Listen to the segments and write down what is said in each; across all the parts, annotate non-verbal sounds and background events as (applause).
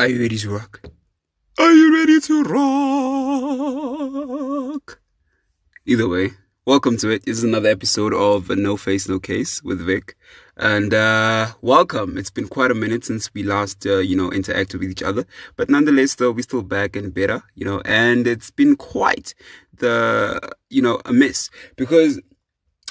Are you ready to rock? Are you ready to rock? Either way, welcome to it. This is another episode of No Face, No Case with Vic. And uh, welcome. It's been quite a minute since we last, uh, you know, interacted with each other. But nonetheless, though, we're still back and better, you know, and it's been quite the, you know, a miss because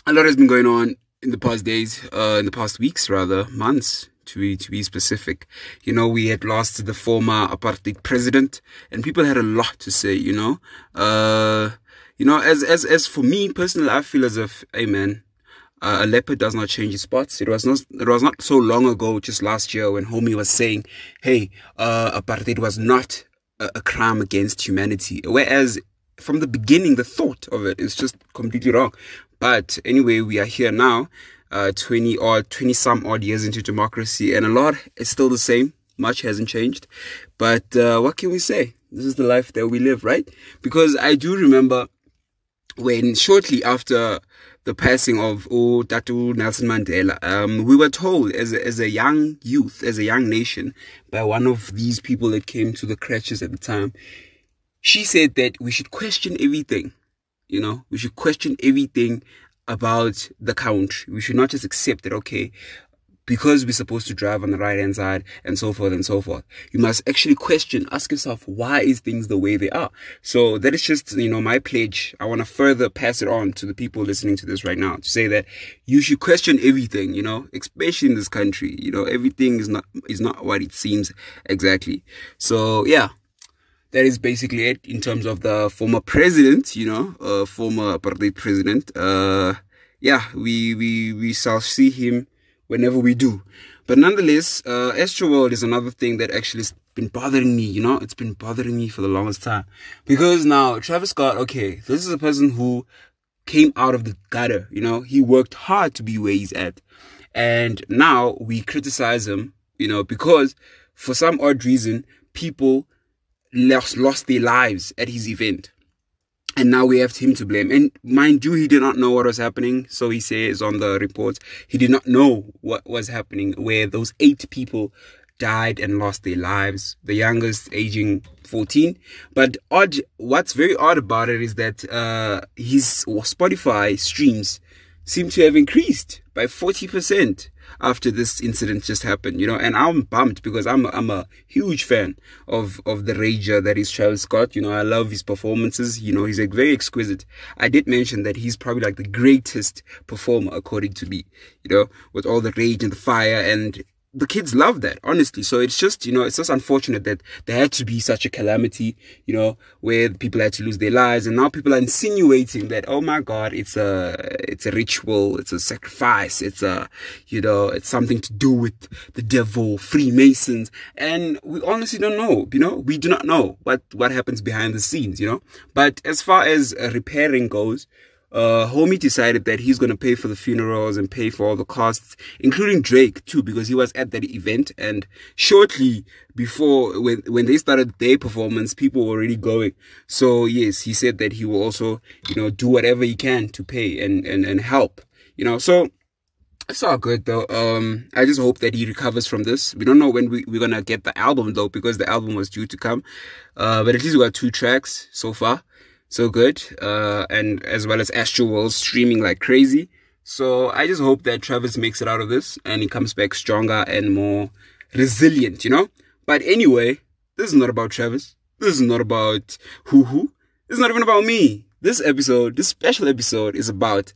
a lot has been going on in the past days, uh, in the past weeks, rather, months, to be, to be specific. You know, we had lost the former apartheid president and people had a lot to say, you know. Uh, you know, as, as, as for me personally, I feel as if, hey man, uh, a leopard does not change its spots. It was not, it was not so long ago, just last year when Homie was saying, hey, uh, apartheid was not a, a crime against humanity. Whereas from the beginning, the thought of it is just completely wrong. But anyway, we are here now uh, 20 or 20 some odd years into democracy, and a lot is still the same. Much hasn't changed. But uh, what can we say? This is the life that we live, right? Because I do remember when shortly after the passing of oh, Tata Nelson Mandela, um, we were told as a, as a young youth, as a young nation, by one of these people that came to the crutches at the time. She said that we should question everything. You know, we should question everything about the country. We should not just accept that, okay, because we're supposed to drive on the right hand side and so forth and so forth. You must actually question, ask yourself, why is things the way they are? So that is just, you know, my pledge. I want to further pass it on to the people listening to this right now to say that you should question everything, you know, especially in this country. You know, everything is not, is not what it seems exactly. So yeah, that is basically it in terms of the former president, you know, uh, former apartheid president. Uh, yeah, we, we, we shall see him whenever we do. But nonetheless, uh, Astroworld is another thing that actually has been bothering me, you know, it's been bothering me for the longest time. Because now, Travis Scott, okay, this is a person who came out of the gutter, you know, he worked hard to be where he's at. And now we criticize him, you know, because for some odd reason, people lost, lost their lives at his event. And now we have him to blame. And mind you, he did not know what was happening. So he says on the report, he did not know what was happening, where those eight people died and lost their lives. The youngest aging 14. But odd, what's very odd about it is that, uh, his Spotify streams seem to have increased by 40% after this incident just happened, you know, and I'm bummed because I'm a, I'm a huge fan of, of the rager that is Travis Scott. You know, I love his performances. You know, he's like very exquisite. I did mention that he's probably like the greatest performer according to me, you know, with all the rage and the fire and the kids love that, honestly. So it's just, you know, it's just unfortunate that there had to be such a calamity, you know, where people had to lose their lives. And now people are insinuating that, oh my God, it's a, it's a ritual. It's a sacrifice. It's a, you know, it's something to do with the devil, Freemasons. And we honestly don't know, you know, we do not know what, what happens behind the scenes, you know. But as far as uh, repairing goes, uh, Homie decided that he's going to pay for the funerals and pay for all the costs, including Drake too, because he was at that event. And shortly before, when, when they started their performance, people were already going. So yes, he said that he will also, you know, do whatever he can to pay and, and, and help, you know, so it's all good though. Um, I just hope that he recovers from this. We don't know when we, we're gonna get the album though, because the album was due to come. Uh, but at least we got two tracks so far so good, uh, and as well as Astroworld streaming like crazy. So I just hope that Travis makes it out of this and he comes back stronger and more resilient, you know? But anyway, this is not about Travis. This is not about Hoo Hoo. This is not even about me. This episode, this special episode is about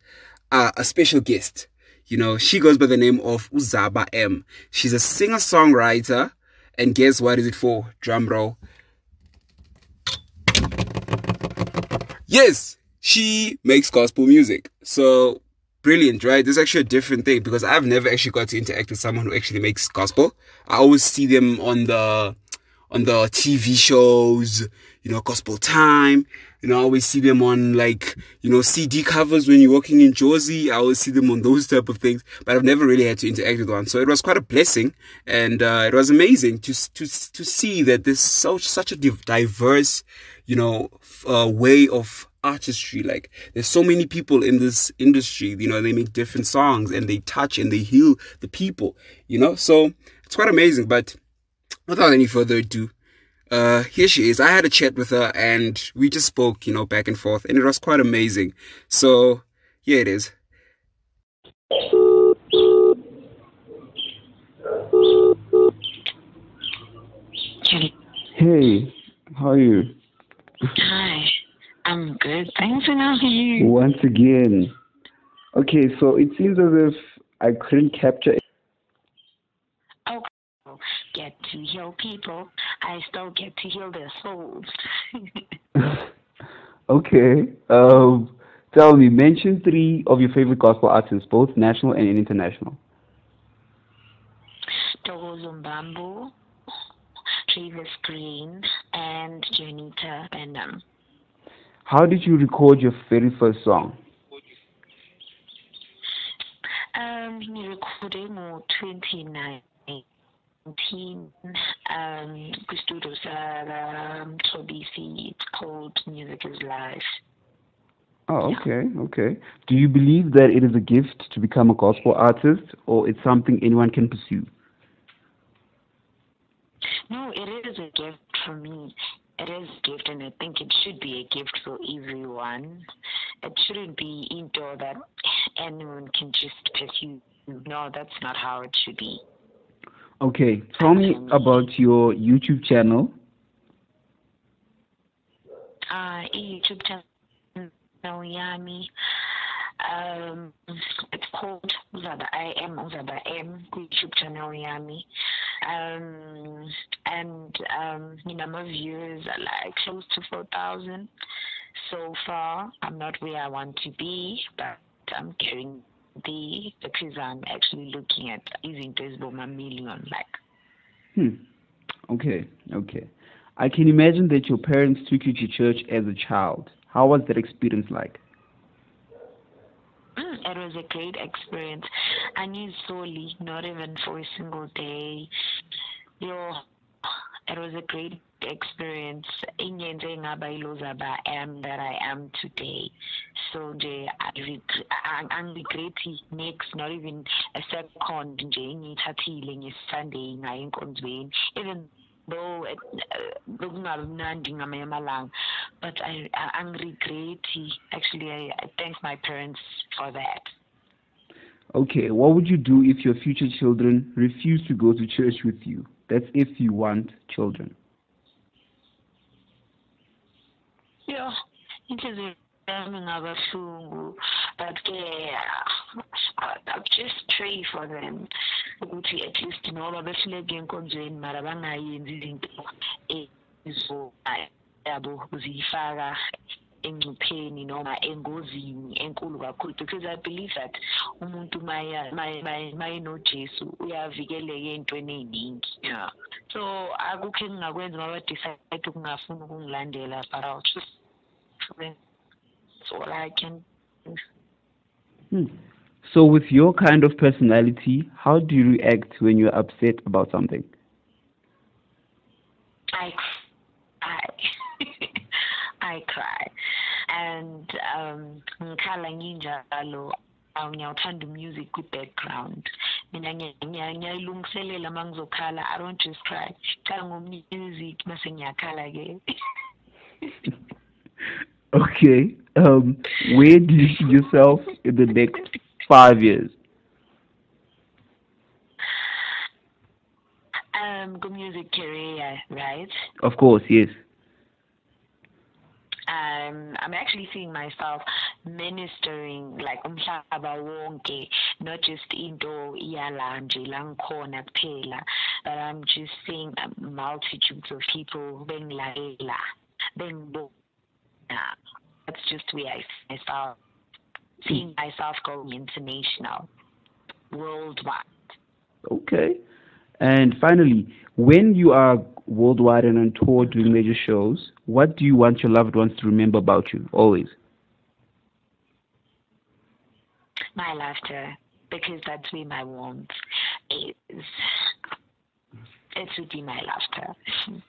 uh, a special guest. You know, she goes by the name of Uzaba M. She's a singer-songwriter. And guess what is it for? Drum roll. Yes, she makes gospel music. So brilliant, right? Is actually a different thing because I've never actually got to interact with someone who actually makes gospel. I always see them on the on the TV shows, you know, gospel time. You know, I always see them on like, you know, CD covers when you're walking in Jersey. I always see them on those type of things, but I've never really had to interact with one. So it was quite a blessing and uh, it was amazing to, to, to see that there's so, such a diverse, you know, uh, way of artistry. Like there's so many people in this industry, you know, they make different songs and they touch and they heal the people, you know, so it's quite amazing, but without any further ado, uh, here she is. I had a chat with her and we just spoke, you know, back and forth, and it was quite amazing. So, here it is. Hey, how are you? Hi, I'm good. Thanks, for are you? Once again. Okay, so it seems as if I couldn't capture Oh, get to heal people. I still get to heal their souls. (laughs) Okay. Um, tell me, mention three of your favorite gospel artists, both national and international. Togo Zumbambo, Travis Greene, and Janita Benham. How did you record your very first song? Um, ngirekhode ngo-2019 um kwistudio sakamthobisi it's called music is life Oh, okay, okay. Do you believe that it is a gift to become a gospel artist, or it's something anyone can pursue? No, it is a gift for me. It is a gift, and I think it should be a gift for everyone. It shouldn't be into that anyone can just pursue. No, that's not how it should be. Okay, tell me about your YouTube channel. Uh, YouTube channel yami. Um, it's called Uzaba I am Uzaba M YouTube channel yami. Um, and um, you know my viewers are like close to four thousand so far. I'm not where I want to be, but I'm carrying the because I'm actually looking at using Facebook a million like. Hmm. Okay, okay. I can imagine that your parents took you to church as a child. How was that experience like? It was a great experience. I knew solely, not even for a single day. Yo, it was a great experience. Ingenze ngaba yilo zaba am that I am today. So nje angiregreti next not even a second nje ngiyithathile ngesunday ngayo enkonzweni even though it, uh, bekungabi mnandi ngamanye amalanga but I, I angiregreti actually I, I thank my parents for that. Okay, what would you do if your future children refuse to go to church with you? That's if you want children. Yo, inhliziyo yami ngabahlungu but yeah, I'll just pray for them ukuthi at least noma behluleke enkonzweni mara bangayenzi izinto ezo yabo ziyifaka engcupheni noma engozini enkulu kakhulu because I believe that umuntu maya mayenojesu uyavikeleka ey'ntweni ey'ningi yeah. so akukho engingakwenza ngoba decide ukungafuni ukungilandela but I'll just that's all I can do. Hmm. So, with your kind of personality, how do you react when you're upset about something? I cry. (laughs) I cry. And um nginjalo aw ngiyawuthanda music kwi-background mina ngiya- ngiya- ngiyayilungiselela uma ngizokhala i don't just cry chala ngomusic mase ngiyakhala-ke (laughs) Okay. Um, where do you see yourself in the next five years? um ku-music career right Of course, yes. um I'm actually seeing myself ministering like umhlaba wonke not just into yala nje la ngikhona kuphela but I'm just seeing multitudes of people being bengilalela bengibona that's just where I see myself seeing myself going international worldwide Okay. And finally, when you are worldwide and on tour doing major shows, what do you want your loved ones to remember about you always? my laughter because that's where my warmth is it would be my laughter (laughs)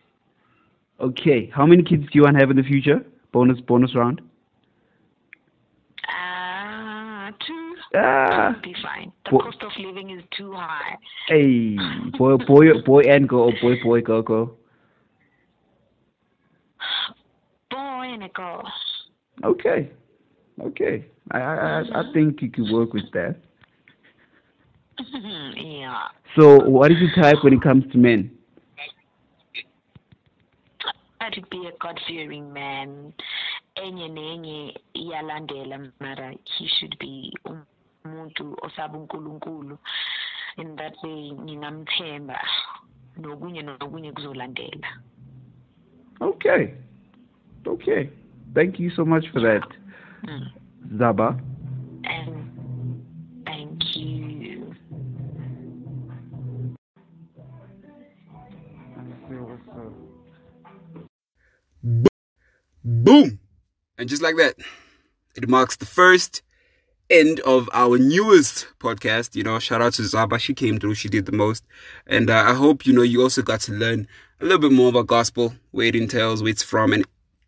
Okay. How many kids do you want to have in the future? Bonus bonus round. Uh Ah. be fine The cost of living is too high. Hey, boy, (laughs) boy, boy and girl, boy, boy, girl, girl. Boy and a girl. Okay, okay. I, I, I- I think you could work with that. (laughs) yeah. So, what is your type when it comes to men? Would be a God-fearing man. Enye nenye iyalandela mara he should be umuntu osaba uNkulunkulu. In that way ngingamthemba nokunye nokunye kuzolandela. Okay, okay. Thank you so much for that, Mm. Zaba. And thank you. Boom! And just like that, it marks the first end of our newest podcast. You know, shout out to Zaba. She came through. She did the most. And uh, I hope, you know, you also got to learn a little bit more about gospel, where it entails, where it's from, and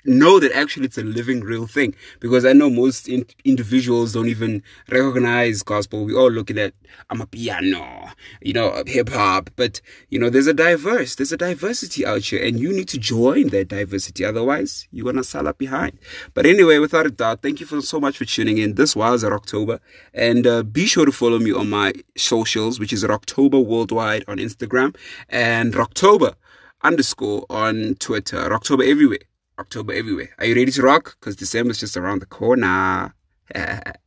know that actually it's a living, real thing. Because I know most in- individuals don't even recognize gospel. We all looking at, amapiano, you know, hip hop. But, you know, there's a diverse, there's a diversity out here and you need to join that diversity. Otherwise, you're going to sell up behind. But anyway, without a doubt, thank you for so much for tuning in. This was October. And uh, be sure to follow me on my socials, which is October Worldwide on Instagram and October underscore on Twitter. October everywhere. October everywhere. Are you ready to rock? Because December's just around the corner. (laughs)